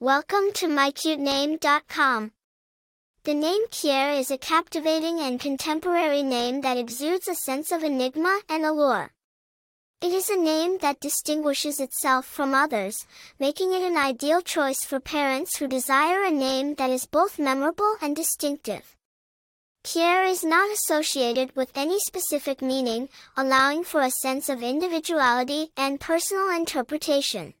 Welcome to mycutename.com. The name Kyair is a captivating and contemporary name that exudes a sense of enigma and allure. It is a name that distinguishes itself from others, making it an ideal choice for parents who desire a name that is both memorable and distinctive. Kyair is not associated with any specific meaning, allowing for a sense of individuality and personal interpretation.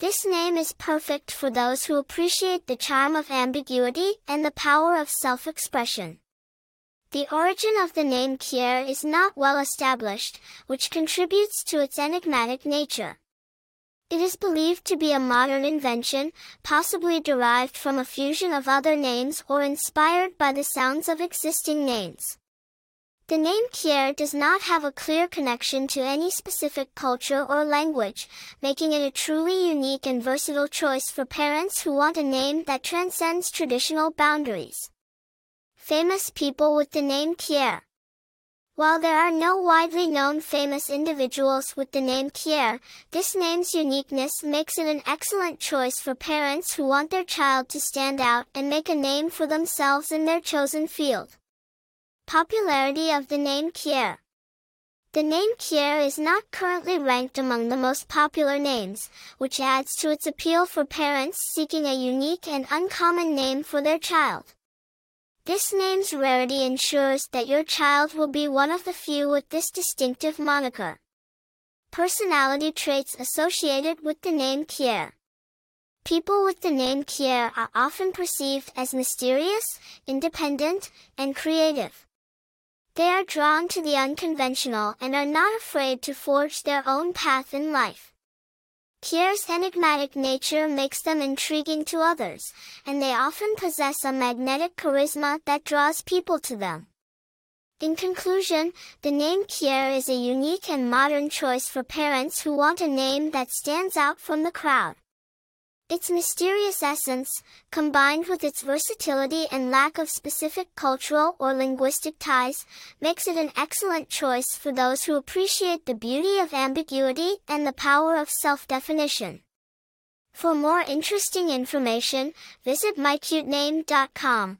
This name is perfect for those who appreciate the charm of ambiguity and the power of self-expression. The origin of the name Kyair is not well established, which contributes to its enigmatic nature. It is believed to be a modern invention, possibly derived from a fusion of other names or inspired by the sounds of existing names. The name Kyair does not have a clear connection to any specific culture or language, making it a truly unique and versatile choice for parents who want a name that transcends traditional boundaries. Famous people with the name Kyair While there are no widely known famous individuals with the name Kyair, this name's uniqueness makes it an excellent choice for parents who want their child to stand out and make a name for themselves in their chosen field. Popularity of the name Kyair. The name Kyair is not currently ranked among the most popular names, which adds to its appeal for parents seeking a unique and uncommon name for their child. This name's rarity ensures that your child will be one of the few with this distinctive moniker. Personality traits associated with the name Kyair. People with the name Kyair are often perceived as mysterious, independent, and creative. They are drawn to the unconventional and are not afraid to forge their own path in life. Kyair's enigmatic nature makes them intriguing to others, and they often possess a magnetic charisma that draws people to them. In conclusion, the name Kyair is a unique and modern choice for parents who want a name that stands out from the crowd. Its mysterious essence, combined with its versatility and lack of specific cultural or linguistic ties, makes it an excellent choice for those who appreciate the beauty of ambiguity and the power of self-definition. For more interesting information, visit mycutename.com.